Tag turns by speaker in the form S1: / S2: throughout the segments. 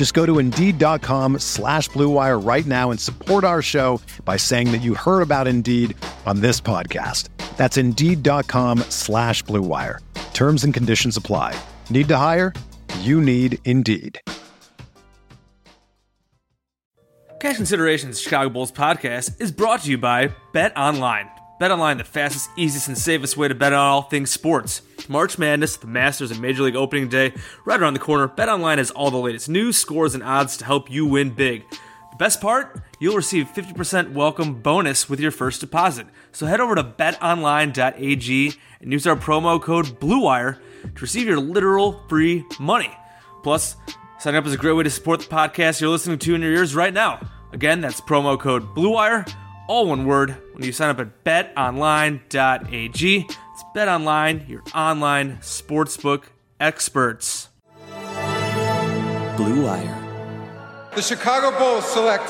S1: Just go to Indeed.com slash BlueWire right now and support our show by saying that you heard about Indeed on this podcast. That's Indeed.com slash BlueWire. Terms and conditions apply. Need to hire? You need Indeed.
S2: Cash Considerations Chicago Bulls podcast is brought to you by Bet Online. Bet Online, the fastest, easiest, and safest way to bet on all things sports. March Madness, the Masters, and Major League Opening Day right around the corner. Bet Online has all the latest news, scores, and odds to help you win big. The best part? You'll receive 50% welcome bonus with your first deposit. So head over to betonline.ag and use our promo code BLUEWIRE to receive your literal free money. Plus, Signing up is a great way to support the podcast you're listening to in your ears right now. Again, that's promo code BLUEWIRE, all one word, when you sign up at betonline.ag. It's BetOnline, your online sportsbook experts.
S3: Blue Wire.
S4: The Chicago Bulls select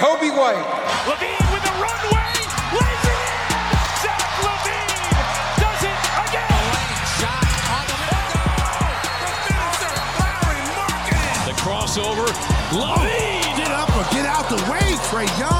S4: Coby White.
S5: LaVine with a runway, lays it in. Zach LaVine does it again.
S6: the. The finisher, Lauri Markkanen.
S7: The crossover. LaVine.
S8: Get up or get out the way, Trae Young.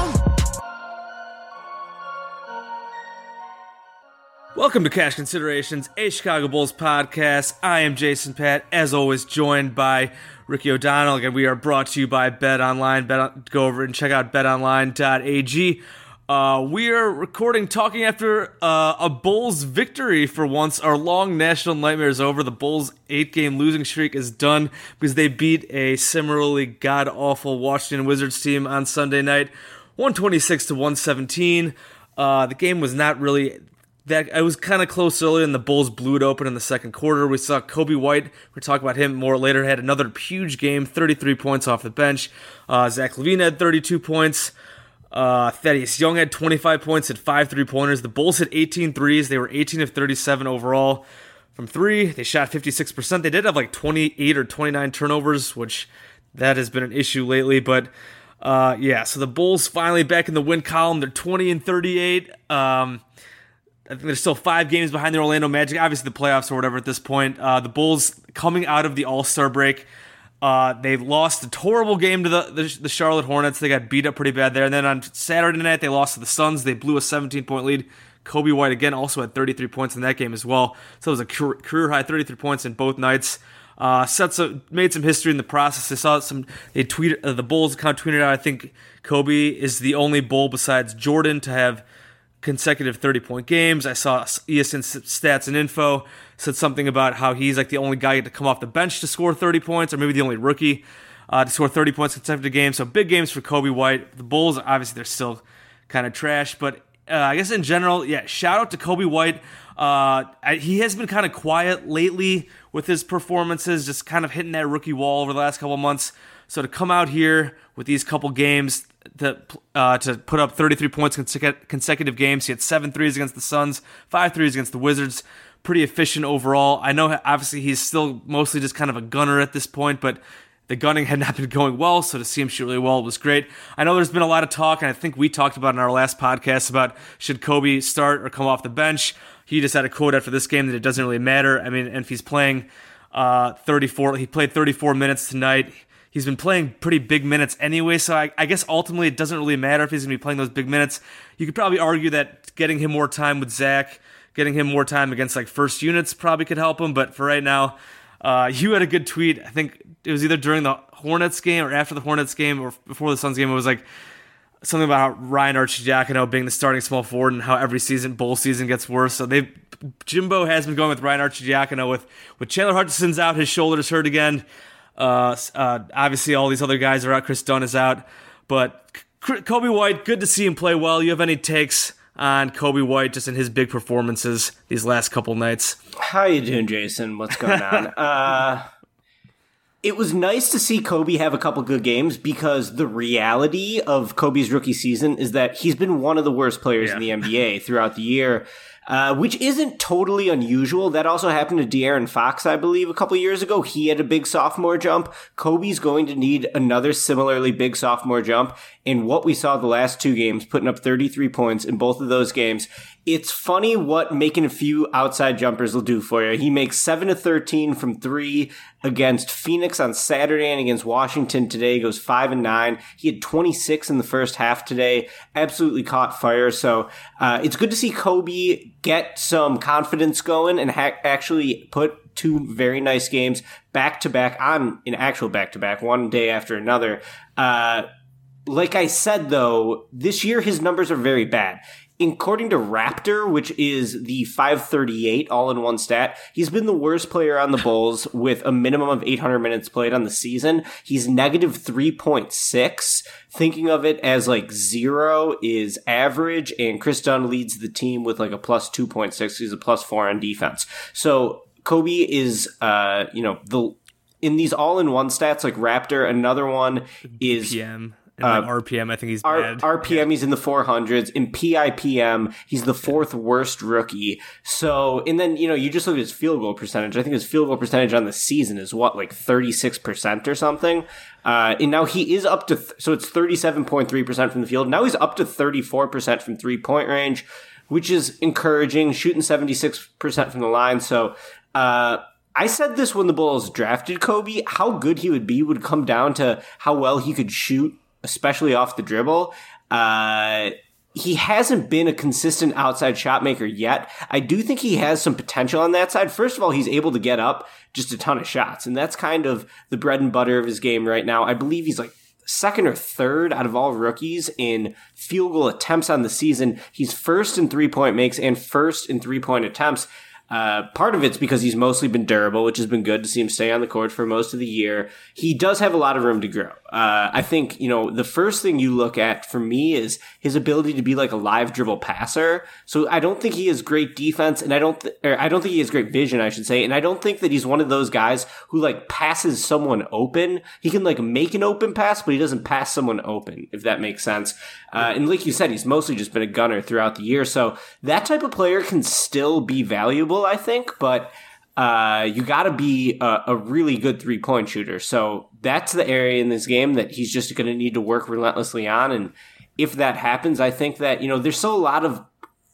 S2: Welcome to Cash Considerations, a Chicago Bulls podcast. I am Jason Patt, as always, joined by Ricky O'Donnell. Again, we are brought to you by Bet Online. Bet, go over and check out betonline.ag. Uh, we are recording, talking after uh, a Bulls victory for once. Our long national nightmare is over. The Bulls' eight game losing streak is done because they beat a similarly god awful Washington Wizards team on Sunday night, 126 to 117. Uh, the game was not really that I was kind of close earlier, and the Bulls blew it open in the second quarter. We saw Coby White. We'll talk about him more later. Had another huge game, 33 points off the bench. Uh, Zach LaVine had 32 points. Uh, Thaddeus Young had 25 points, had five three pointers. The Bulls hit 18 threes. They were 18 of 37 overall from three. They shot 56%. They did have like 28 or 29 turnovers, which that has been an issue lately. But uh, yeah, so the Bulls finally back in the win column. They're 20 and 38. Um, I think they're still five games behind the Orlando Magic. Obviously, the playoffs or whatever at this point. Uh, the Bulls coming out of the All Star break, uh, they lost a horrible game to the, the, the Charlotte Hornets. They got beat up pretty bad there. And then on Saturday night, they lost to the Suns. They blew a 17 point lead. Coby White again also had 33 points in that game as well. So it was a career high 33 points in both nights. Uh, set some, made some history in the process. They saw some. They tweeted uh, the Bulls account tweeted out. I think Coby is the only Bull besides Jordan to have consecutive 30 point games. I saw E ESPN stats and info said something about how he's like the only guy to come off the bench to score 30 points, or maybe the only rookie uh, to score 30 points consecutive games. So big games for Coby White. The Bulls, obviously, they're still kind of trash, but uh, I guess in general, yeah, shout out to Coby White. Uh, he has been kind of quiet lately with his performances, just kind of hitting that rookie wall over the last couple months. So to come out here with these couple games, to uh, to put up 33 points consecutive, games. He had seven threes against the Suns, five threes against the Wizards. Pretty efficient overall. I know obviously he's still mostly just kind of a gunner at this point, but the gunning had not been going well, so to see him shoot really well was great. I know there's been a lot of talk, and I think we talked about in our last podcast about should Coby start or come off the bench. He just had a quote after this game that it doesn't really matter. I mean, and if he's playing uh, 34, he played 34 minutes tonight. He's been playing pretty big minutes anyway, so I, I, guess ultimately it doesn't really matter if he's going to be playing those big minutes. You could probably argue that getting him more time with Zach, getting him more time against like first units probably could help him, but for right now, uh, you had a good tweet. I think it was either during the Hornets game or after the Hornets game or before the Suns game. It was like, something about Ryan Arcidiacono being the starting small forward and how every season, bowl season, gets worse. So they, Jimbo has been going with Ryan Arcidiacono with with Chandler Hutchison's out, his shoulder's hurt again. Uh, uh, obviously, all these other guys are out. Chris Dunn is out, but C- Coby White, good to see him play well. You have any takes on Coby White just in his big performances these last couple nights?
S3: How you doing, Jason? What's going on? uh, it was nice to see Coby have a couple good games because the reality of Coby's rookie season is that he's been one of the worst players in the NBA throughout the year. Uh, which isn't totally unusual. That also happened to De'Aaron Fox, I believe, a couple years ago. He had a big sophomore jump. Coby's going to need another similarly big sophomore jump. And what we saw the last two games, putting up 33 points in both of those games, it's funny what making a few outside jumpers will do for you. He makes 7 to 13 from 3 against Phoenix on Saturday and against Washington today. He goes 5 and 9. He had 26 in the first half today. Absolutely caught fire. So uh, it's good to see Coby get some confidence going and ha- actually put two very nice games back to back on an actual back to back, one day after another. Uh, like I said, though, this year his numbers are very bad. According to Raptor, which is the 538 all in one stat, he's been the worst player on the Bulls with a minimum of 800 minutes played on the season. He's negative 3.6. Thinking of it as like zero is average, and Chris Dunn leads the team with like a plus 2.6. He's a plus four on defense. So Coby is, uh, you know, the in these all in one stats like Raptor, another one is.
S2: And like RPM, I think he's
S3: R-
S2: bad.
S3: RPM, he's in the 400s. In PIPM, he's the fourth worst rookie. So, and then, you know, you just look at his field goal percentage. I think his field goal percentage on the season is what, like 36% or something? Uh, and now he is up to, th- so it's 37.3% from the field. Now he's up to 34% from three point range, which is encouraging, shooting 76% from the line. So, uh, I said this when the Bulls drafted Coby. How good he would be would come down to how well he could shoot especially off the dribble. Uh, he hasn't been a consistent outside shot maker yet. I do think he has some potential on that side. First of all, he's able to get up just a ton of shots, and that's kind of the bread and butter of his game right now. I believe he's like second or third out of all rookies in field goal attempts on the season. He's first in three point makes and first in three point attempts. Uh, part of it's because he's mostly been durable, which has been good to see him stay on the court for most of the year. He does have a lot of room to grow. Uh, I think, you know, the first thing you look at for me is his ability to be like a live dribble passer. So I don't think he has great defense and I don't, th- I don't think he has great vision, I should say. And I don't think that he's one of those guys who like passes someone open. He can like make an open pass, but he doesn't pass someone open, if that makes sense. Uh, and like you said, he's mostly just been a gunner throughout the year. So that type of player can still be valuable, I think, but uh, you got to be a, a, really good three point shooter. So that's the area in this game that he's just going to need to work relentlessly on. And if that happens, I think that, you know, there's still a lot of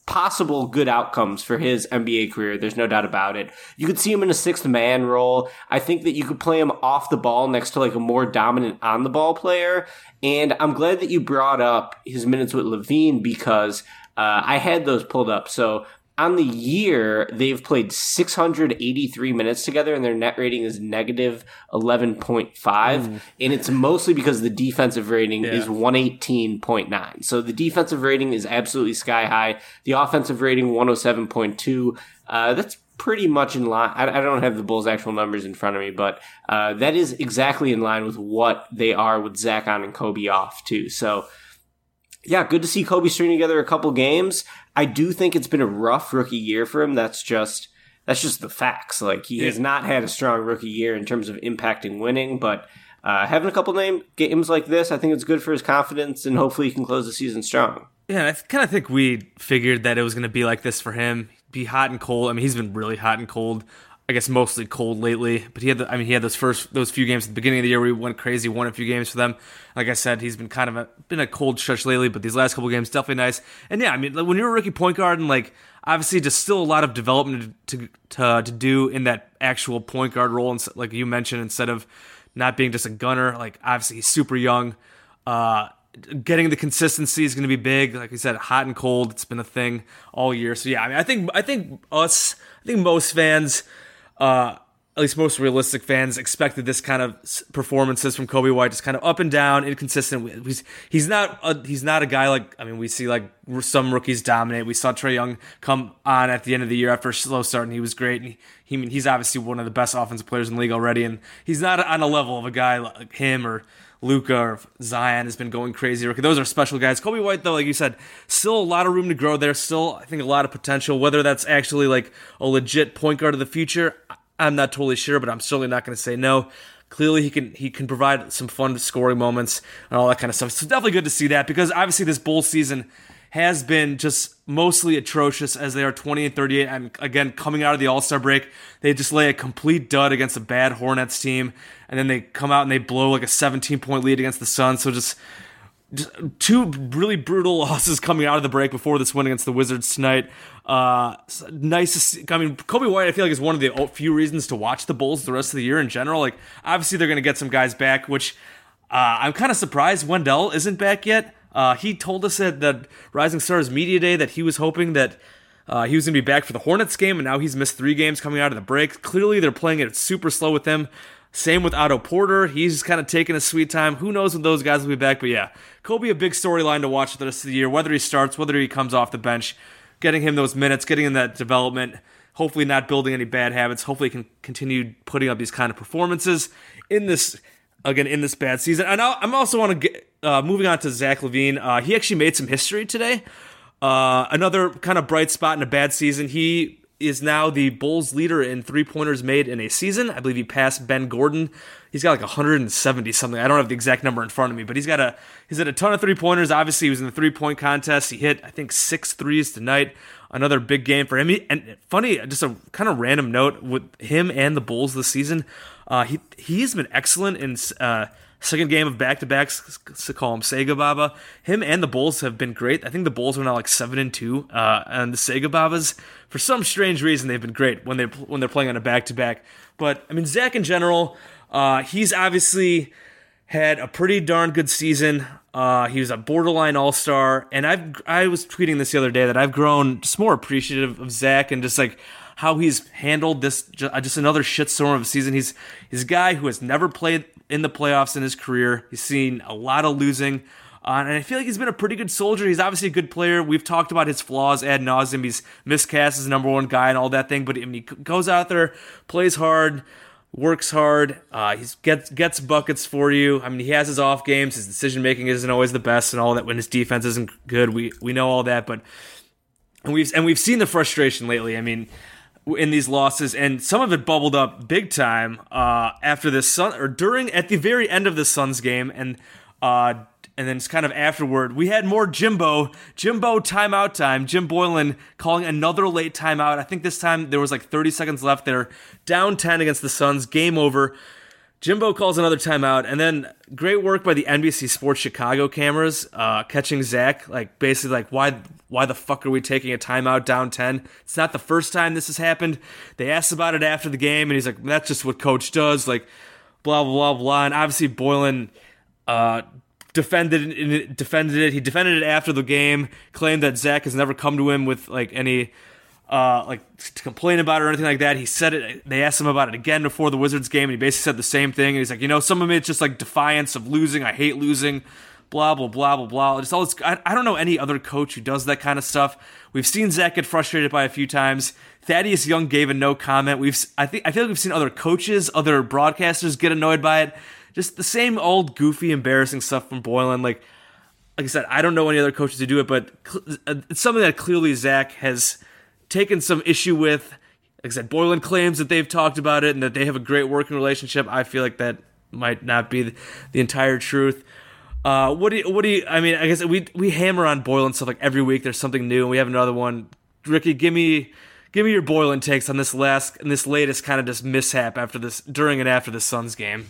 S3: possible good outcomes for his NBA career. There's no doubt about it. You could see him in a sixth man role. I think that you could play him off the ball next to like a more dominant on the ball player. And I'm glad that you brought up his minutes with LaVine because uh, I had those pulled up. So on the year, they've played 683 minutes together, and their net rating is negative 11.5. Mm. And it's mostly because the defensive rating yeah. is 118.9. So the defensive rating is absolutely sky high. The offensive rating, 107.2. Uh, that's pretty much in line. I, I, don't have the Bulls' actual numbers in front of me, but uh, that is exactly in line with what they are with Zach on and Coby off, too. So yeah, good to see Coby string together a couple games. I do think it's been a rough rookie year for him. That's just that's just the facts. Like he yeah. has not had a strong rookie year in terms of impacting winning, but uh, having a couple name games like this, I think it's good for his confidence, and hopefully he can close the season strong.
S2: Yeah, I kind of think we figured that it was going to be like this for him. Be hot and cold. I mean, he's been really hot and cold I guess mostly cold lately, but he had the, I mean he had those first those few games at the beginning of the year where he went crazy, won a few games for them. Like I said, he's been kind of a, been a cold stretch lately, but these last couple games definitely nice. And yeah, I mean like when you're a rookie point guard and like obviously just still a lot of development to to to do in that actual point guard role, and like you mentioned, instead of not being just a gunner, like obviously he's super young. Uh, getting the consistency is going to be big. Like I said, hot and cold. It's been a thing all year. So yeah, I mean, I think I think us, I think most fans uh, at least most realistic fans expected this kind of performances from Coby White, just kind of up and down, inconsistent. He's he's not a, he's not a guy like I mean we see like some rookies dominate. We saw Trae Young come on at the end of the year after a slow start, and he was great. And he, he he's obviously one of the best offensive players in the league already, and he's not on a level of a guy like him or Luka or Zion has been going crazy. Those are special guys. Coby White, though, like you said, still a lot of room to grow there. Still, I think a lot of potential. Whether that's actually like a legit point guard of the future, I'm not totally sure, but I'm certainly not going to say no. Clearly, he can he can provide some fun scoring moments and all that kind of stuff. So definitely good to see that because obviously this bowl season has been just mostly atrocious as they are 20 and 38. And again, coming out of the All Star break, they just lay a complete dud against a bad Hornets team, and then they come out and they blow like a 17 point lead against the Suns. So just two really brutal losses coming out of the break before this win against the Wizards tonight. Uh, nice to see. I mean, Coby White, I feel like is one of the few reasons to watch the Bulls the rest of the year in general. Like, obviously, they're going to get some guys back, which uh, I'm kind of surprised Wendell isn't back yet. Uh, he told us at the Rising Stars Media Day that he was hoping that uh, he was going to be back for the Hornets game, and now he's missed three games coming out of the break. Clearly, they're playing it super slow with him. Same with Otto Porter. He's kind of taking a sweet time. Who knows when those guys will be back? But yeah, Coby, a big storyline to watch the rest of the year, whether he starts, whether he comes off the bench, getting him those minutes, getting him that development, hopefully not building any bad habits. Hopefully, he can continue putting up these kind of performances in this, again, in this bad season. And I'm also want to get, uh, moving on to Zach LaVine. Uh, he actually made some history today. Uh, another kind of bright spot in a bad season. He is now the Bulls leader in three pointers made in a season. I believe he passed Ben Gordon. He's got like 170 something. I don't have the exact number in front of me, but he's got a he's had a ton of three pointers. Obviously, he was in the three point contest. He hit I think six threes tonight. Another big game for him. He, and funny, just a kind of random note with him and the Bulls this season. Uh, he he's been excellent in. Uh, Second game of back to backs to call him SEGABABA. Him and the Bulls have been great. I think the Bulls are now like seven and two, uh, and the SEGABABAs, for some strange reason, they've been great when they when they're playing on a back to back. But I mean, Zach in general, uh, he's obviously had a pretty darn good season. Uh, he was a borderline all star, and I've I was tweeting this the other day that I've grown just more appreciative of Zach and just like how he's handled this just, just another shitstorm of a season. He's he's a guy who has never played in the playoffs in his career. He's seen a lot of losing. Uh, and I feel like he's been a pretty good soldier. He's obviously a good player. We've talked about his flaws ad nauseum. He's miscast as number one guy and all that thing. But I mean, he goes out there, plays hard, works hard. Uh, he gets gets buckets for you. I mean, he has his off games. His decision making isn't always the best, and all that. When his defense isn't good, we we know all that. But and we've and we've seen the frustration lately. I mean, in these losses, and some of it bubbled up big time uh, after this Sun or during at the very end of the Suns game, and uh, and then it's kind of afterward. We had more Jimbo, Jimbo timeout time. Jim Boylen calling another late timeout. I think this time there was like 30 seconds left. They're down 10 against the Suns. Game over. Jimbo calls another timeout, and then great work by the NBC Sports Chicago cameras, uh, catching Zach like basically like why why the fuck are we taking a timeout down ten? It's not the first time this has happened. They asked about it after the game, and he's like, that's just what coach does. Like blah blah blah blah. And obviously Boylen uh, defended defended it. He defended it after the game, claimed that Zach has never come to him with like any uh, like to complain about it or anything like that. He said it. They asked him about it again before the Wizards game, and he basically said the same thing. And he's like, you know, some of it's just like defiance of losing. I hate losing. Blah blah blah blah blah. Just all this. I, I don't know any other coach who does that kind of stuff. We've seen Zach get frustrated by a few times. Thaddeus Young gave a no comment. We've I think I feel like we've seen other coaches, other broadcasters get annoyed by it. Just the same old goofy, embarrassing stuff from Boylen. Like like I said, I don't know any other coaches who do it, but it's something that clearly Zach has taken some issue with. Like I said, Boylen claims that they've talked about it and that they have a great working relationship. I feel like that might not be the, entire truth. Uh, what do you, what do you, I mean, I guess we, we hammer on Boylen stuff like every week. There's something new and we have another one. Ricky, give me, give me your Boylen takes on this last, and this latest kind of just mishap after this, during and after the Suns game.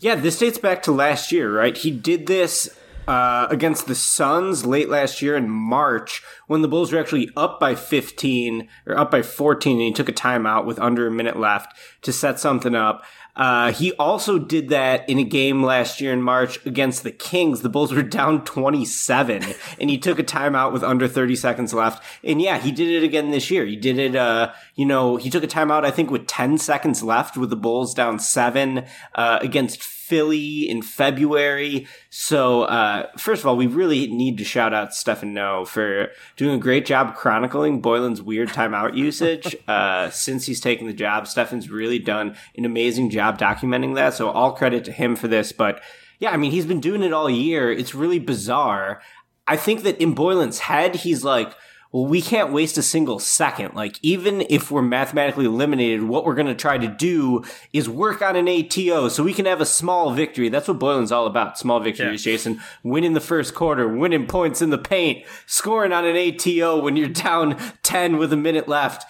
S3: Yeah, this dates back to last year, right? He did this uh, against the Suns late last year in March when the Bulls were actually up by 15 or up by 14 and he took a timeout with under a minute left to set something up. Uh, he also did that in a game last year in March against the Kings. The Bulls were down 27 and he took a timeout with under 30 seconds left. And yeah, he did it again this year. He did it, uh, you know, he took a timeout, I think with 10 seconds left with the Bulls down seven, uh, against Philly in February. So, uh, first of all, we really need to shout out Stefan Noh for doing a great job chronicling Boylen's weird timeout usage. Uh, since he's taken the job, Stefan's really done an amazing job documenting that. So all credit to him for this. But yeah, I mean, he's been doing it all year. It's really bizarre. I think that in Boylen's head, he's like, well, we can't waste a single second. Like, even if we're mathematically eliminated, what we're going to try to do is work on an ATO so we can have a small victory. That's what Boylen's all about. Small victories, yeah. Jason. Winning the first quarter, winning points in the paint, scoring on an ATO when you're down 10 with a minute left.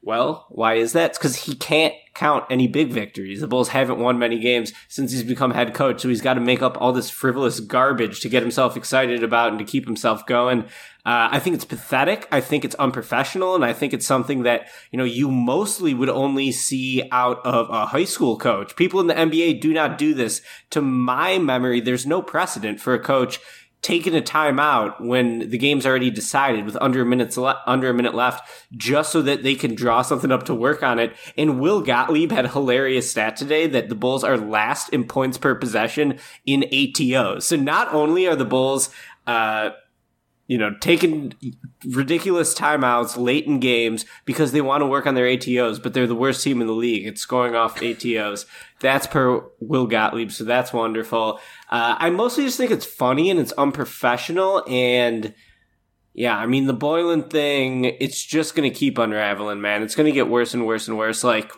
S3: Well, why is that? It's because he can't count any big victories. The Bulls haven't won many games since he's become head coach, so he's got to make up all this frivolous garbage to get himself excited about and to keep himself going. Uh, I think it's pathetic. I think it's unprofessional, and I think it's something that you know you mostly would only see out of a high school coach. People in the NBA do not do this. To my memory, there's no precedent for a coach taking a timeout when the game's already decided with under a minute le- under a minute left, just so that they can draw something up to work on it. And Will Gottlieb had a hilarious stat today that the Bulls are last in points per possession in ATOs. So not only are the Bulls uh, you know, taking ridiculous timeouts late in games because they want to work on their ATOs, but they're the worst team in the league. It's scoring off ATOs. That's per Will Gottlieb, so that's wonderful. Uh, I mostly just think it's funny and it's unprofessional, and yeah, I mean the Boylen thing. It's just going to keep unraveling, man. It's going to get worse and worse and worse. Like,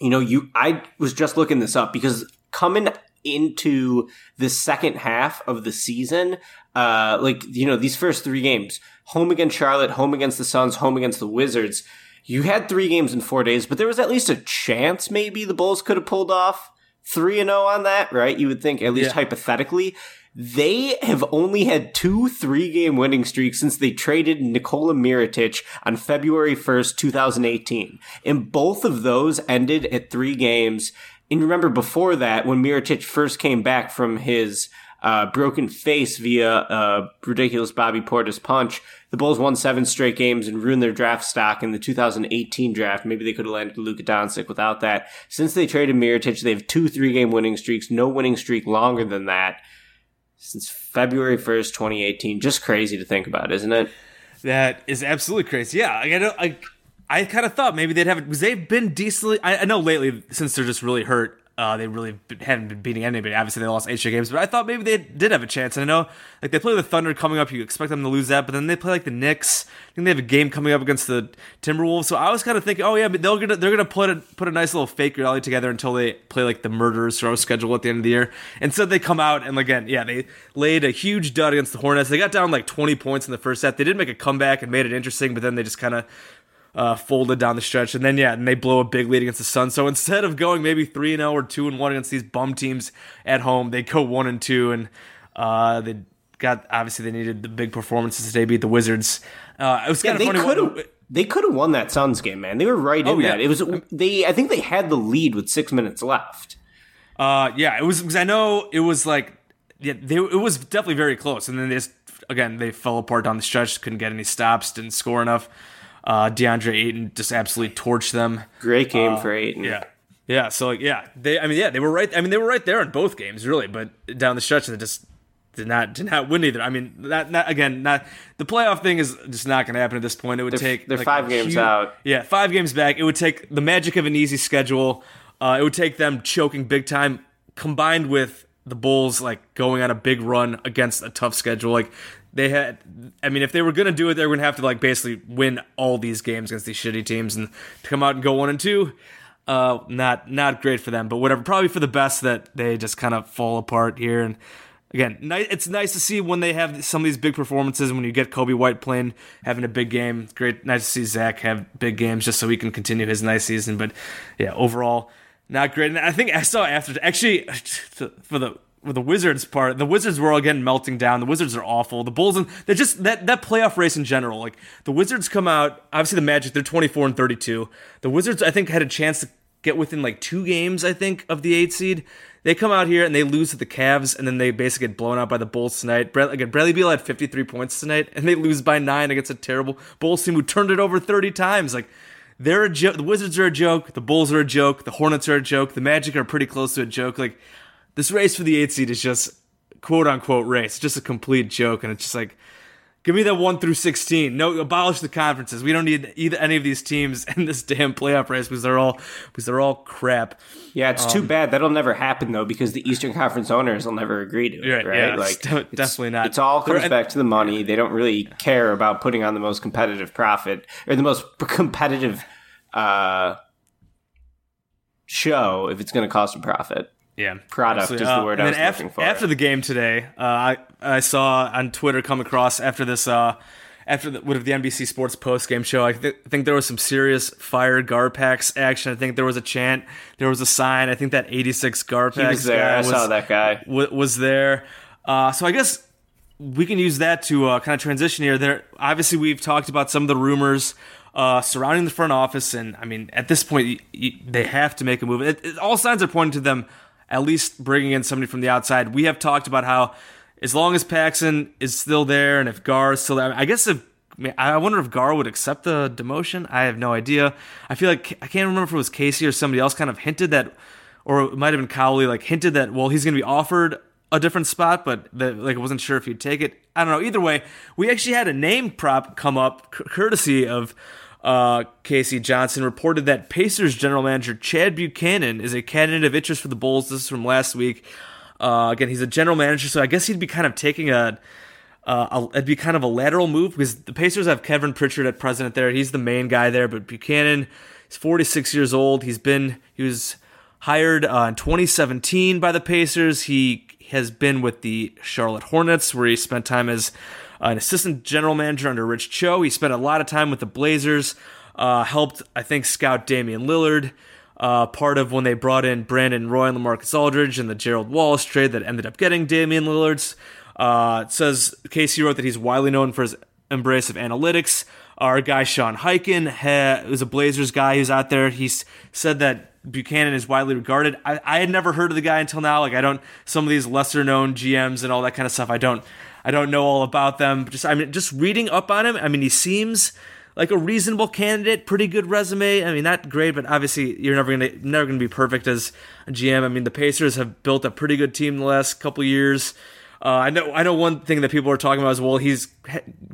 S3: you know, you I was just looking this up because coming into the second half of the season, uh, like, you know, these first three games, home against Charlotte, home against the Suns, home against the Wizards, you had three games in four days, but there was at least a chance maybe the Bulls could have pulled off 3 and 0 on that, right? You would think, at least yeah. hypothetically. They have only had two three game winning streaks since they traded Nikola Mirotic on February 1st, 2018. And both of those ended at three games. And remember before that, when Mirotic first came back from his uh, broken face via a ridiculous Bobby Portis punch. The Bulls won seven straight games and ruined their draft stock in the 2018 draft. Maybe they could have landed Luka Doncic without that. Since they traded Mirotic, they have two three game winning streaks, no winning streak longer than that since February 1st, 2018. Just crazy to think about, isn't it?
S2: That is absolutely crazy. Yeah, I, I, I, I kind of thought maybe they'd have it because they've been decently. I, I know lately since they're just really hurt uh, they really hadn't been beating anybody. Obviously, they lost eight straight games, but I thought maybe they did have a chance. And I know, like, they play the Thunder coming up. You expect them to lose that, but then they play like the Knicks. I think they have a game coming up against the Timberwolves. So I was kind of thinking, oh yeah, but they're gonna they're gonna put a put a nice little fake rally together until they play like the Murderers throw schedule at the end of the year. And so they come out and again, yeah, they laid a huge dud against the Hornets. They got down like 20 points in the first set. They did make a comeback and made it interesting, but then they just kind of uh, folded down the stretch, and then yeah, and they blow a big lead against the Suns. So instead of going maybe three and zero oh or two and one against these bum teams at home, they go one and two, and uh, they got obviously they needed the big performances today, beat the Wizards. Uh, it was kind
S3: yeah,
S2: of
S3: funny. They could have won that Suns game, man. They were right oh, in yeah. that. It was they. I think they had the lead with six minutes left.
S2: Uh, yeah, it was because I know it was like yeah, they, it was definitely very close, and then they just again they fell apart down the stretch, couldn't get any stops, didn't score enough. Uh, DeAndre Ayton just absolutely torched them.
S3: Great game
S2: uh,
S3: for Ayton.
S2: Yeah. Yeah, so like, yeah, they. I mean, yeah, they were right. I mean, they were right there in both games, really. But down the stretch, they just did not did not win either. I mean, not, not again. Not the playoff thing is just not going to happen at this point. It would
S3: they're,
S2: take
S3: they're like five games
S2: huge,
S3: out.
S2: Yeah, five games back. It would take the magic of an easy schedule. Uh, it would take them choking big time, combined with the Bulls like going on a big run against a tough schedule. Like they had I mean if they were gonna do it they were gonna have to like basically win all these games against these shitty teams and to come out and go one and two uh not not great for them but whatever. Probably for the best that they just kind of fall apart here. And again it's nice to see when they have some of these big performances when you get kobe White playing having a big game. It's great nice to see Zach have big games just so he can continue his nice season. But yeah overall not great. And I think I saw after actually for the with the Wizards part, the Wizards were all getting melting down. The Wizards are awful. The Bulls and they're just that that playoff race in general. Like the Wizards come out, obviously the Magic they're 24 and 32. The Wizards I think had a chance to get within like two games I think of the 8 seed. They come out here and they lose to the Cavs and then they basically get blown out by the Bulls tonight. Again, Bradley Beal had 53 points tonight and they lose by 9 against a terrible Bulls team who turned it over 30 times. Like they're a joke. The Wizards are a joke. The Bulls are a joke. The Hornets are a joke. The Magic are pretty close to a joke. Like this race for the eight seed is just quote unquote race, just a complete joke, and it's just like. Give me that one through sixteen. No, abolish the conferences. We don't need either any of these teams in this damn playoff race because they're all because they're all crap.
S3: Yeah, it's
S2: Um,
S3: too bad. That'll never happen though, because the Eastern Conference owners will never agree to it.
S2: Right,
S3: Right?
S2: yeah,
S3: like
S2: it's de- definitely not.
S3: It's all comes back to the money. They don't really care about putting on the most competitive profit or the most competitive uh, show if it's going to cost a profit.
S2: Yeah,
S3: Product
S2: absolutely.
S3: is the
S2: Uh,
S3: word
S2: and
S3: I was
S2: after,
S3: looking for.
S2: After the game today, uh, I I saw on Twitter come across after this uh, after the, with the NBC Sports post game show. I th- think there was some serious fire Garpax action. I think there was a chant, there was a sign. I think that 86 Garpax
S3: He was there.
S2: guy
S3: I
S2: was,
S3: saw that guy.
S2: wa- was there. Uh, so I guess we can use that to uh, kind of transition here. There, obviously, we've talked about some of the rumors uh, surrounding the front office, and I mean, at this point, y y they have to make a move. It, it- all signs are pointing to them at least bringing in somebody from the outside. We have talked about how as long as Paxson is still there, and if Gar is still there, I guess if I wonder if Gar would accept the demotion. I have no idea. I feel like I can't remember if it was K.C. or somebody else kind of hinted that, or it might have been Cowley, like hinted that well he's going to be offered a different spot, but that, like I wasn't sure if he'd take it. I don't know. Either way, we actually had a name prop come up, courtesy of uh, K.C. Johnson, reported that Pacers general manager Chad Buchanan is a candidate of interest for the Bulls. This is from last week. Uh, again, he's a general manager, so I guess he'd be kind of taking a uh, a, it'd be kind of a lateral move because the Pacers have Kevin Pritchard at president there. He's the main guy there, but Buchanan is 46 years old. He's been he was hired uh, in 2017 by the Pacers. He has been with the Charlotte Hornets, where he spent time as an assistant general manager under Rich Cho. He spent a lot of time with the Blazers. Uh, helped, I think, scout Damian Lillard. Uh, part of when they brought in Brandon Roy and Lamarcus Aldridge and the Gerald Wallace trade that ended up getting Damian Lillard's. Uh, it says K.C. wrote that he's widely known for his embrace of analytics. Our guy Sean Highkin ha- was a Blazers guy who's out there. He's said that Buchanan is widely regarded. I, I had never heard of the guy until now. Like I don't some of these lesser known GMs and all that kind of stuff. I don't I don't know all about them. Just I mean just reading up on him. I mean he seems like a reasonable candidate, pretty good resume. I mean, not great, but obviously you're never gonna never gonna be perfect as a GM. I mean, the Pacers have built a pretty good team the last couple years. Uh, I know I know one thing that people are talking about is well, he's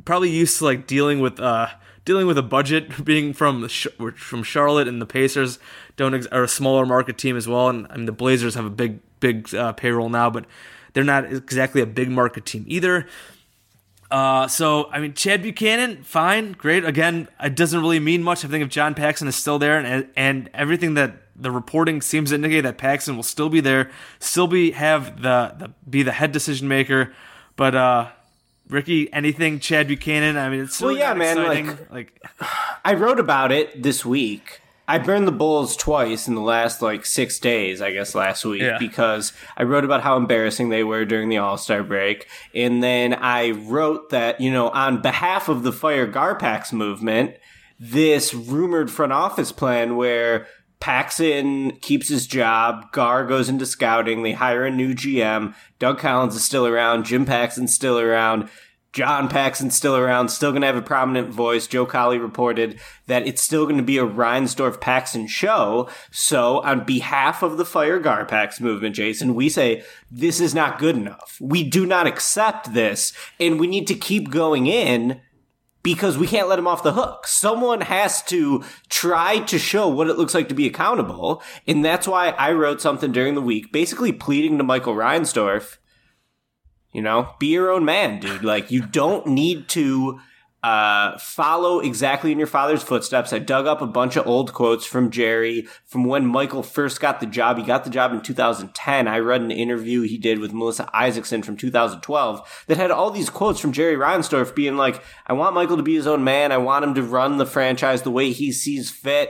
S2: probably used to like dealing with uh, dealing with a budget, being from from Charlotte, and the Pacers don't ex- are a smaller market team as well. And I mean, the Blazers have a big big uh, payroll now, but they're not exactly a big market team either. Uh, so I mean, Chad Buchanan, fine, great. Again, it doesn't really mean much. I think if John Paxson is still there, and and everything that the reporting seems to indicate that Paxson will still be there, still be have the, the be the head decision maker. But uh, Ricky, anything Chad Buchanan? I mean, it's still
S3: Well, yeah, man,
S2: exciting.
S3: like-
S2: like
S3: I wrote about it this week. I burned the Bulls twice in the last like six days, I guess last week,
S2: Yeah.
S3: because I wrote about how embarrassing they were during the All Star break. And then I wrote that, you know, on behalf of the Fire Garpax movement, this rumored front office plan where Paxson keeps his job, Gar goes into scouting, they hire a new GM, Doug Collins is still around, Jim Paxson's still around. John Paxson's still around, still going to have a prominent voice. Joe Cowley reported that it's still going to be a Reinsdorf Paxson show. So, on behalf of the Fire Garpax movement, Jason, we say this is not good enough. We do not accept this, and we need to keep going in because we can't let him off the hook. Someone has to try to show what it looks like to be accountable. And that's why I wrote something during the week, basically pleading to Michael Reinsdorf you know, be your own man, dude. Like you don't need to uh, follow exactly in your father's footsteps. I dug up a bunch of old quotes from Jerry from when Michael first got the job. He got the job in 2010. I read an interview he did with Melissa Isaacson from 2012 that had all these quotes from Jerry Reinsdorf being like, I want Michael to be his own man. I want him to run the franchise the way he sees fit.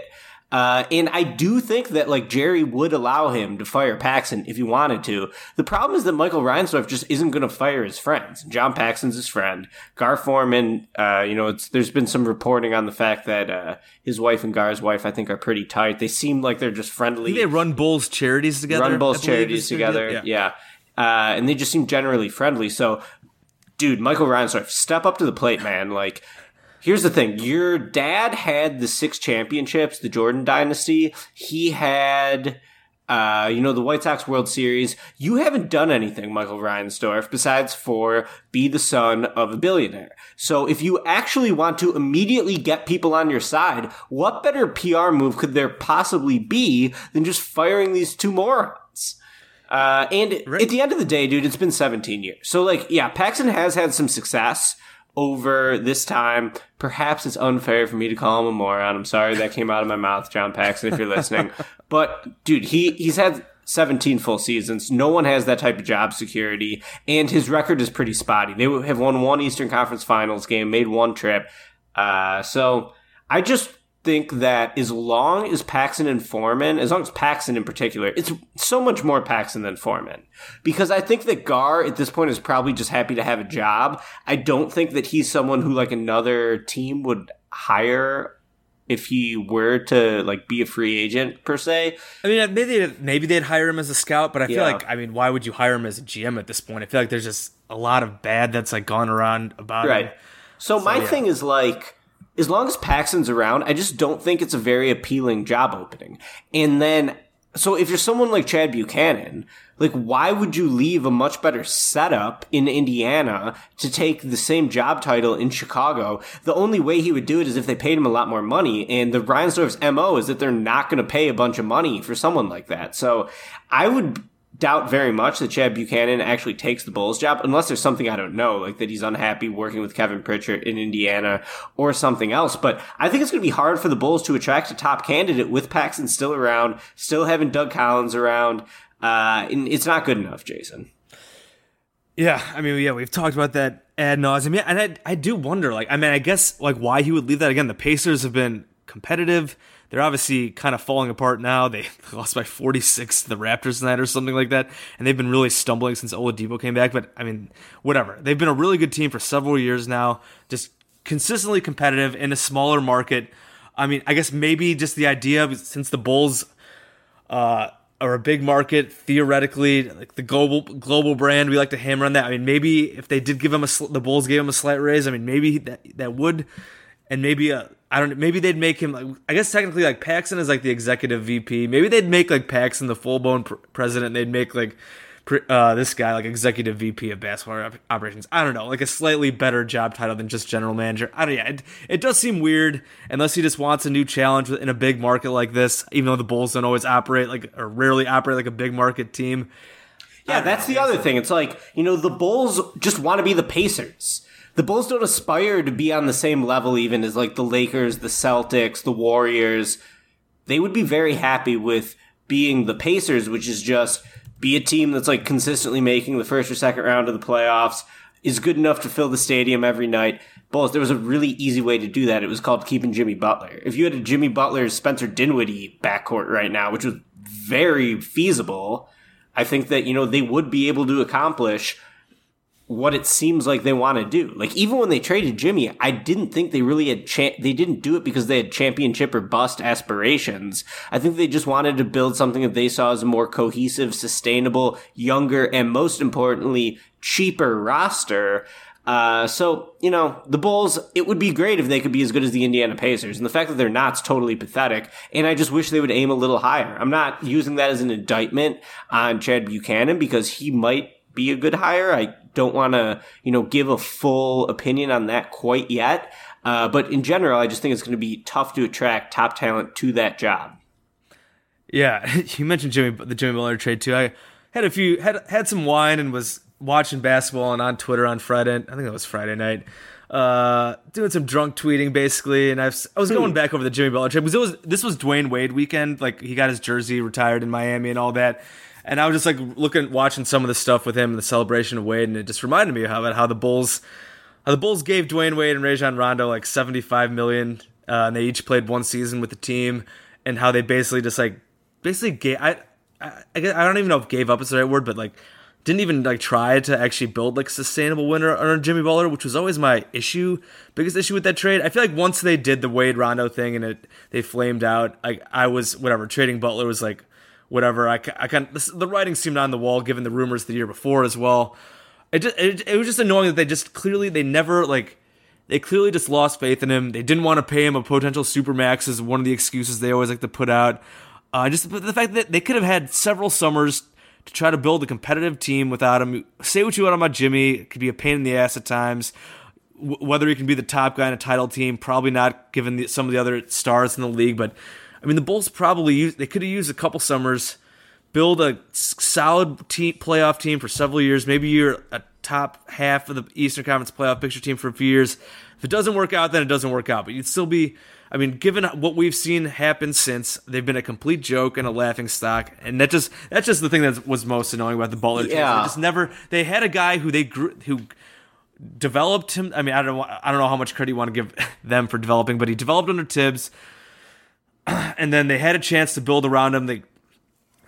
S3: Uh, and I do think that like Jerry would allow him to fire Paxson if he wanted to. The problem is that Michael Reinsdorf just isn't going to fire his friends. John Paxson's his friend. Gar Forman, uh, you know, it's, there's been some reporting on the fact that, uh, his wife and Gar's wife, I think, are pretty tight. They seem like they're just friendly.
S2: they run Bulls charities together.
S3: Run Bulls charities together.
S2: deal.
S3: Yeah. Uh, and they just seem generally friendly. So, dude, Michael Reinsdorf, step up to the plate, man. Like, here's the thing. Your dad had the six championships, the Jordan dynasty. He had, uh, you know, the White Sox World Series. You haven't done anything, Michael Reinsdorf, besides for be the son of a billionaire. So if you actually want to immediately get people on your side, what better PR move could there possibly be than just firing these two morons? Uh, and at the end of the day, dude, it's been 17 years. So, like, yeah, Paxson has had some success over this time. Perhaps it's unfair for me to call him a moron. I'm sorry that came out of my mouth, John Paxson, if you're listening. But, dude, he, he's had 17 full seasons. No one has that type of job security, and his record is pretty spotty. They have won one Eastern Conference Finals game, made one trip. Uh, so I just think that as long as Paxson and Forman, as long as Paxson in particular, it's so much more Paxson than Forman. Because I think that Gar at this point is probably just happy to have a job. I don't think that he's someone who like another team would hire if he were to like be a free agent per se.
S2: I mean, maybe they'd, maybe they'd hire him as a scout, but I feel
S3: Yeah.
S2: like I mean, why would you hire him as a GM at this point? I feel like there's just a lot of bad that's like gone around about him.
S3: Right. So, my
S2: yeah.
S3: thing is like, as long as Paxson's around, I just don't think it's a very appealing job opening. And then, so if you're someone like Chad Buchanan, like, why would you leave a much better setup in Indiana to take the same job title in Chicago? The only way he would do it is if they paid him a lot more money. And the Reinsdorf's MO is that they're not going to pay a bunch of money for someone like that. So I would doubt very much that Chad Buchanan actually takes the Bulls job unless there's something I don't know, like that he's unhappy working with Kevin Pritchard in Indiana or something else. But I think it's going to be hard for the Bulls to attract a top candidate with Paxson still around, still having Doug Collins around. Uh, it's not good enough, Jason.
S2: Yeah, I mean, yeah, we've talked about that ad nauseum. Yeah, and I, I do wonder, like, I mean, I guess, like, why he would leave that again. The Pacers have been competitive. They're obviously kind of falling apart now. They lost by 46 to the Raptors tonight or something like that, and they've been really stumbling since Oladipo came back. But I mean, whatever. They've been a really good team for several years now, just consistently competitive in a smaller market. I mean, I guess maybe just the idea since the Bulls uh, are a big market theoretically, like the global global brand. We like to hammer on that. I mean, maybe if they did give him a the Bulls gave him a slight raise. I mean, maybe that that would, and maybe uh, I don't. Maybe they'd make him like I guess technically like Paxson is like the executive VP. Maybe they'd make like Paxson the full blown pr- president. and They'd make like. Uh, this guy like executive VP of basketball op- operations. I don't know, like a slightly better job title than just general manager. I don't. Yeah, it, it does seem weird unless he just wants a new challenge in a big market like this. Even though the Bulls don't always operate like or rarely operate like a big market team.
S3: Yeah, that's the other thing. It's like, you know, the Bulls just want to be the Pacers. The Bulls don't aspire to be on the same level even as like the Lakers, the Celtics, the Warriors. They would be very happy with being the Pacers, which is just be a team that's like consistently making the first or second round of the playoffs, is good enough to fill the stadium every night. Bulls, there was a really easy way to do that. It was called keeping Jimmy Butler. If you had a Jimmy Butler, Spencer Dinwiddie backcourt right now, which was very feasible, I think that, you know, they would be able to accomplish what it seems like they want to do. Like even when they traded Jimmy, I didn't think they really had cha- they didn't do it because they had championship or bust aspirations. I think they just wanted to build something that they saw as a more cohesive, sustainable, younger, and most importantly, cheaper roster. Uh, so, you know, the Bulls, it would be great if they could be as good as the Indiana Pacers. And the fact that they're not is totally pathetic. And I just wish they would aim a little higher. I'm not using that as an indictment on Chad Buchanan because he might be a good hire. I don't want to, you know, give a full opinion on that quite yet. Uh, but in general, I just think it's going to be tough to attract top talent to that job.
S2: Yeah, you mentioned Jimmy the Jimmy Butler trade too. I had a few had had some wine and was watching basketball and on Twitter on Friday. I think that was Friday night. Uh, doing some drunk tweeting basically, and I've, I was going back over the Jimmy Butler trade because it was this was Dwyane Wade weekend. Like he got his jersey retired in Miami and all that. And I was just like looking, watching some of the stuff with him, and the celebration of Wade, and it just reminded me how how the Bulls, how the Bulls gave Dwyane Wade and Rajon Rondo like seventy five million, uh, and they each played one season with the team. and how they basically just like basically gave I I, I don't even know if gave up is the right word, but like didn't even like try to actually build like sustainable winner under Jimmy Butler, which was always my issue, biggest issue with that trade. I feel like once they did the Wade Rondo thing and it they flamed out, like I was whatever trading Butler was like whatever. I I kind the writing seemed on the wall given the rumors the year before as well. It just it, it was just annoying that they just clearly they never like they clearly just lost faith in him. They didn't want to pay him a potential supermax is one of the excuses they always like to put out. Uh, just the fact that they could have had several summers to try to build a competitive team without him. Say what you want about Jimmy, it could be a pain in the ass at times. W- whether he can be the top guy in a title team, probably not given the, some of the other stars in the league. But I mean, the Bulls probably used, they could have used a couple summers, build a solid team, playoff team for several years. Maybe you're a top half of the Eastern Conference playoff picture team for a few years. If it doesn't work out, then it doesn't work out. But you'd still be I mean, given what we've seen happen since, they've been a complete joke and a laughing stock, and that just that's just the thing that was most annoying about the Butler.
S3: Yeah.
S2: Just never they had a guy who they grew who developed him. I mean, I don't I don't know how much credit you want to give them for developing, but he developed under Thibs, and then they had a chance to build around him. They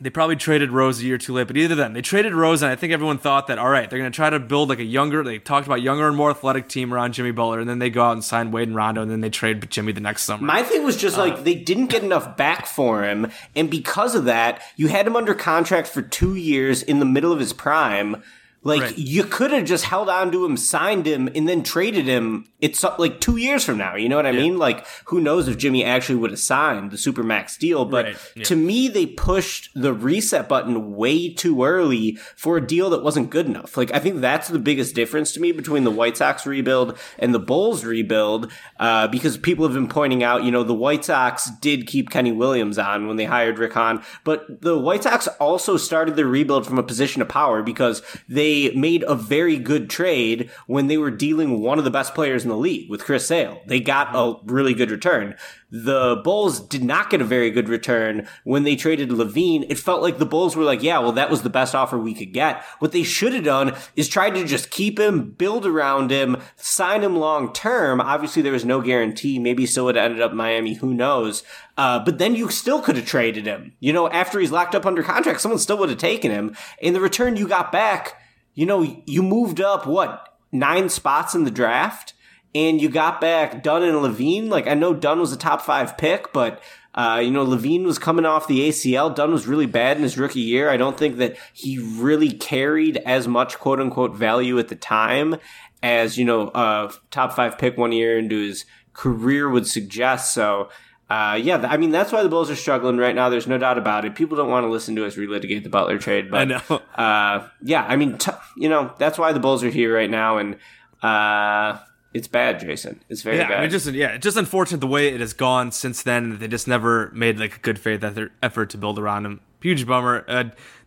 S2: they probably traded Rose a year too late, but either then they traded Rose, and I think everyone thought that all right, they're going to try to build like a younger. They talked about younger and more athletic team around Jimmy Butler, and then they go out and sign Wade and Rondo, and then they trade Jimmy the next summer.
S3: My thing was just
S2: Uh,
S3: like they didn't get enough back for him, and because of that, you had him under contract for two years in the middle of his prime. Like
S2: Right.
S3: you could have just held on to him, signed him, and then traded him. It's uh, like two years from now. You know what I mean? Like who knows if Jimmy actually would have signed the supermax deal? But
S2: Right, yeah.
S3: to me, they pushed the reset button way too early for a deal that wasn't good enough. Like I think that's the biggest difference to me between the White Sox rebuild and the Bulls rebuild. Uh, because people have been pointing out, you know, the White Sox did keep Kenny Williams on when they hired Rick Hahn, but the White Sox also started their rebuild from a position of power because they made a very good trade when they were dealing one of the best players in the league with Chris Sale. They got a really good return. The Bulls did not get a very good return when they traded LaVine. It felt like the Bulls were like, yeah, well, that was the best offer we could get. What they should have done is tried to just keep him, build around him, sign him long term. Obviously, there was no guarantee. Maybe so would have ended up Miami. Who knows? Uh, but then you still could have traded him. You know, after he's locked up under contract, someone still would have taken him. In the return you got back, you know, you moved up what nine spots in the draft, and you got back Dunn and LaVine. Like I know Dunn was a top five pick, but uh, you know LaVine was coming off the ACL. Dunn was really bad in his rookie year. I don't think that he really carried as much quote unquote value at the time as you know a top five pick one year into his career would suggest. So. Uh, yeah, I mean that's why the Bulls are struggling right now. There's no doubt about it. People don't want to listen to us relitigate the Butler trade, but
S2: I know.
S3: uh, yeah, I mean, t- you know, that's why the Bulls are here right now, and uh, it's bad, Jason. It's very
S2: yeah,
S3: bad.
S2: I mean, just yeah, just unfortunate the way it has gone since then. They just never made like a good faith effort, to build around him. Huge bummer. Uh,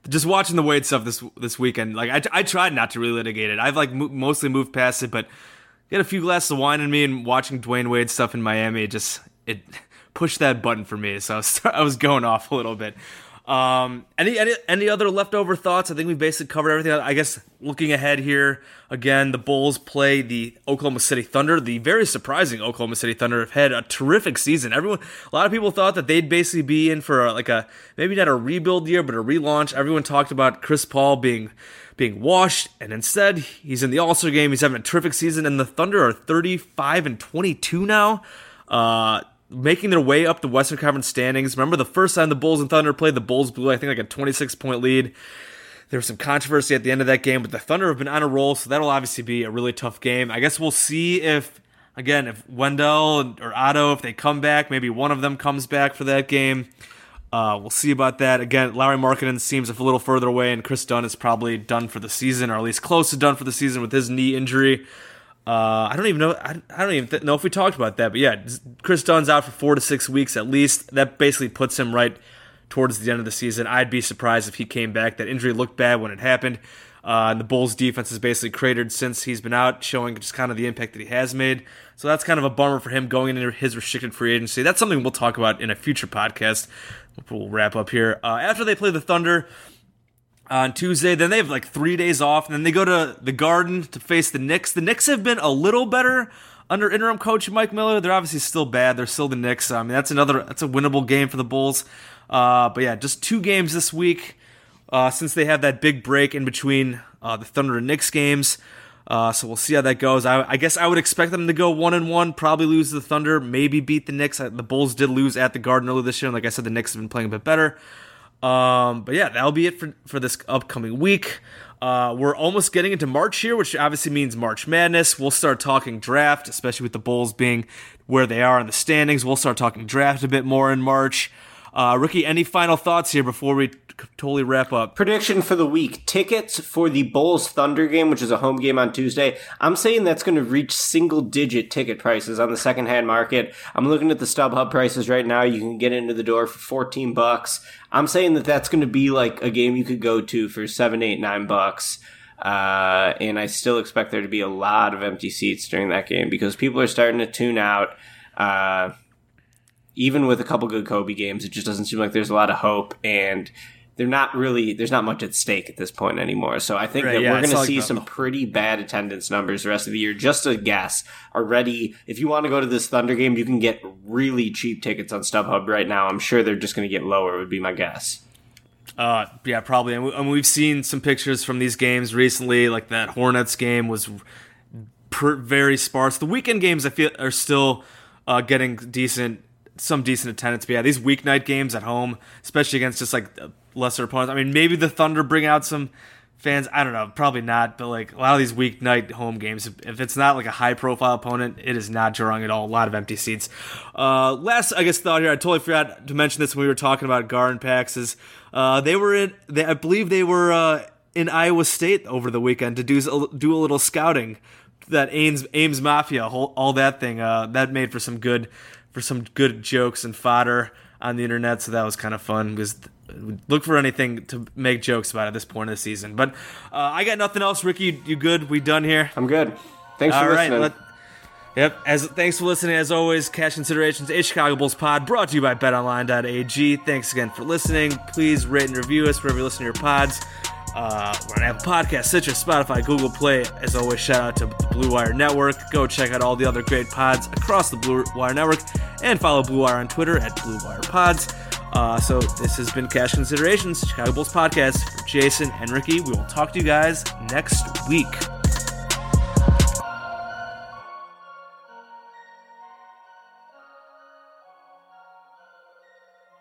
S2: just watching the Wade stuff this this weekend, like I, I tried not to relitigate it. I've like mo- mostly moved past it, but get a few glasses of wine in me and watching Dwyane Wade stuff in Miami, it just it pushed that button for me. So I was, I was going off a little bit. Um, any, any any other leftover thoughts? I think we basically covered everything. I guess looking ahead here again, the Bulls play the Oklahoma City Thunder. The very surprising Oklahoma City Thunder have had a terrific season. Everyone, a lot of people thought that they'd basically be in for a, like a maybe not a rebuild year, but a relaunch. Everyone talked about Chris Paul being being washed, and instead he's in the All Star game. He's having a terrific season, and the Thunder are thirty five and twenty two now. Uh, making their way up the Western Conference standings. Remember the first time the Bulls and Thunder played, the Bulls blew, I think, like a 26 point lead. There was some controversy at the end of that game, but the Thunder have been on a roll, so that'll obviously be a really tough game. I guess we'll see if, again, if Wendell or Otto, if they come back, maybe one of them comes back for that game. Uh, we'll see about that. Again, Lauri Markkanen seems a little further away, and Kris Dunn is probably done for the season, or at least close to done for the season with his knee injury. Uh, I don't even know. I, I don't even th- know if we talked about that, but yeah, Kris Dunn's out for four to six weeks at least. That basically puts him right towards the end of the season. I'd be surprised if he came back. That injury looked bad when it happened. Uh, and the Bulls' defense has basically cratered since he's been out, showing just kind of the impact that he has made. So that's kind of a bummer for him going into his restricted free agency. That's something we'll talk about in a future podcast. We'll wrap up here. Uh, after they play the Thunder, on Tuesday. Then they have like three days off, and then they go to the Garden to face the Knicks. The Knicks have been a little better under interim coach Mike Miller, they're obviously still bad. They're still the Knicks. I mean, that's another that's a winnable game for the Bulls. Uh, but yeah, just two games this week uh, since they have that big break in between uh, the Thunder and Knicks games. Uh, so we'll see how that goes. I, I, guess I would expect them to go one and one, probably lose the Thunder, maybe beat the Knicks. The Bulls did lose at the Garden earlier this year, and like I said, the Knicks have been playing a bit better. Um, but yeah, that'll be it for for this upcoming week. Uh, we're almost getting into March here, which obviously means March Madness. We'll start talking draft, especially with the Bulls being where they are in the standings. We'll start talking draft a bit more in March. Uh, Ricky, any final thoughts here before we totally wrap up?
S3: Prediction for the week tickets for the Bulls Thunder game, which is a home game on Tuesday. I'm saying that's going to reach single digit ticket prices on the second hand market. I'm looking at the StubHub prices right now. You can get into the door for 14 bucks. I'm saying that that's going to be like a game you could go to for seven, eight, nine bucks. Uh, and I still expect there to be a lot of empty seats during that game because people are starting to tune out. Uh, even with a couple good Coby games, it just doesn't seem like there's a lot of hope, and they're not really there's not much at stake at this point anymore. So I think right, that yeah, we're going to see like some pretty bad attendance numbers the rest of the year. Just a guess already. If you want to go to this Thunder game, you can get really cheap tickets on StubHub right now. I'm sure they're just going to get lower. Would be my guess.
S2: Uh, yeah, probably. And, we, and we've seen some pictures from these games recently. Like that Hornets game was per, very sparse. The weekend games I feel are still uh, getting decent some decent attendance. But yeah, these weeknight games at home, especially against just like lesser opponents. I mean, maybe the Thunder bring out some fans. I don't know, probably not. But like a lot of these weeknight home games, if it's not like a high profile opponent, it is not drawing at all. A lot of empty seats. Uh, last, I guess, thought here, I totally forgot to mention this when we were talking about GarPax. Is uh, they were in? They, I believe they were uh, in Iowa State over the weekend to do do a little scouting. That Ames Ames Mafia, all, all that thing, uh, that made for some good for some good jokes and fodder on the internet. So that was kind of fun because look for anything to make jokes about at this point of the season. But uh, I got nothing else. Ricky, you good? We done here?
S3: I'm good. Thanks for All listening. Right, let,
S2: Yep. As thanks for listening. As always, Cash Considerations, a Chicago Bulls pod, brought to you by BetOnline.ag. Thanks again for listening. Please rate and review us wherever you listen to your pods. Uh, we're on Apple Podcasts, Stitcher, Spotify, Google Play. As always, shout out to the Blue Wire Network. Go check out all the other great pods across the Blue Wire Network, and follow Blue Wire on Twitter at Blue Wire Pods. Uh, so this has been Cash Considerations, Chicago Bulls podcast. For Jason and Ricky, we will talk to you guys next week.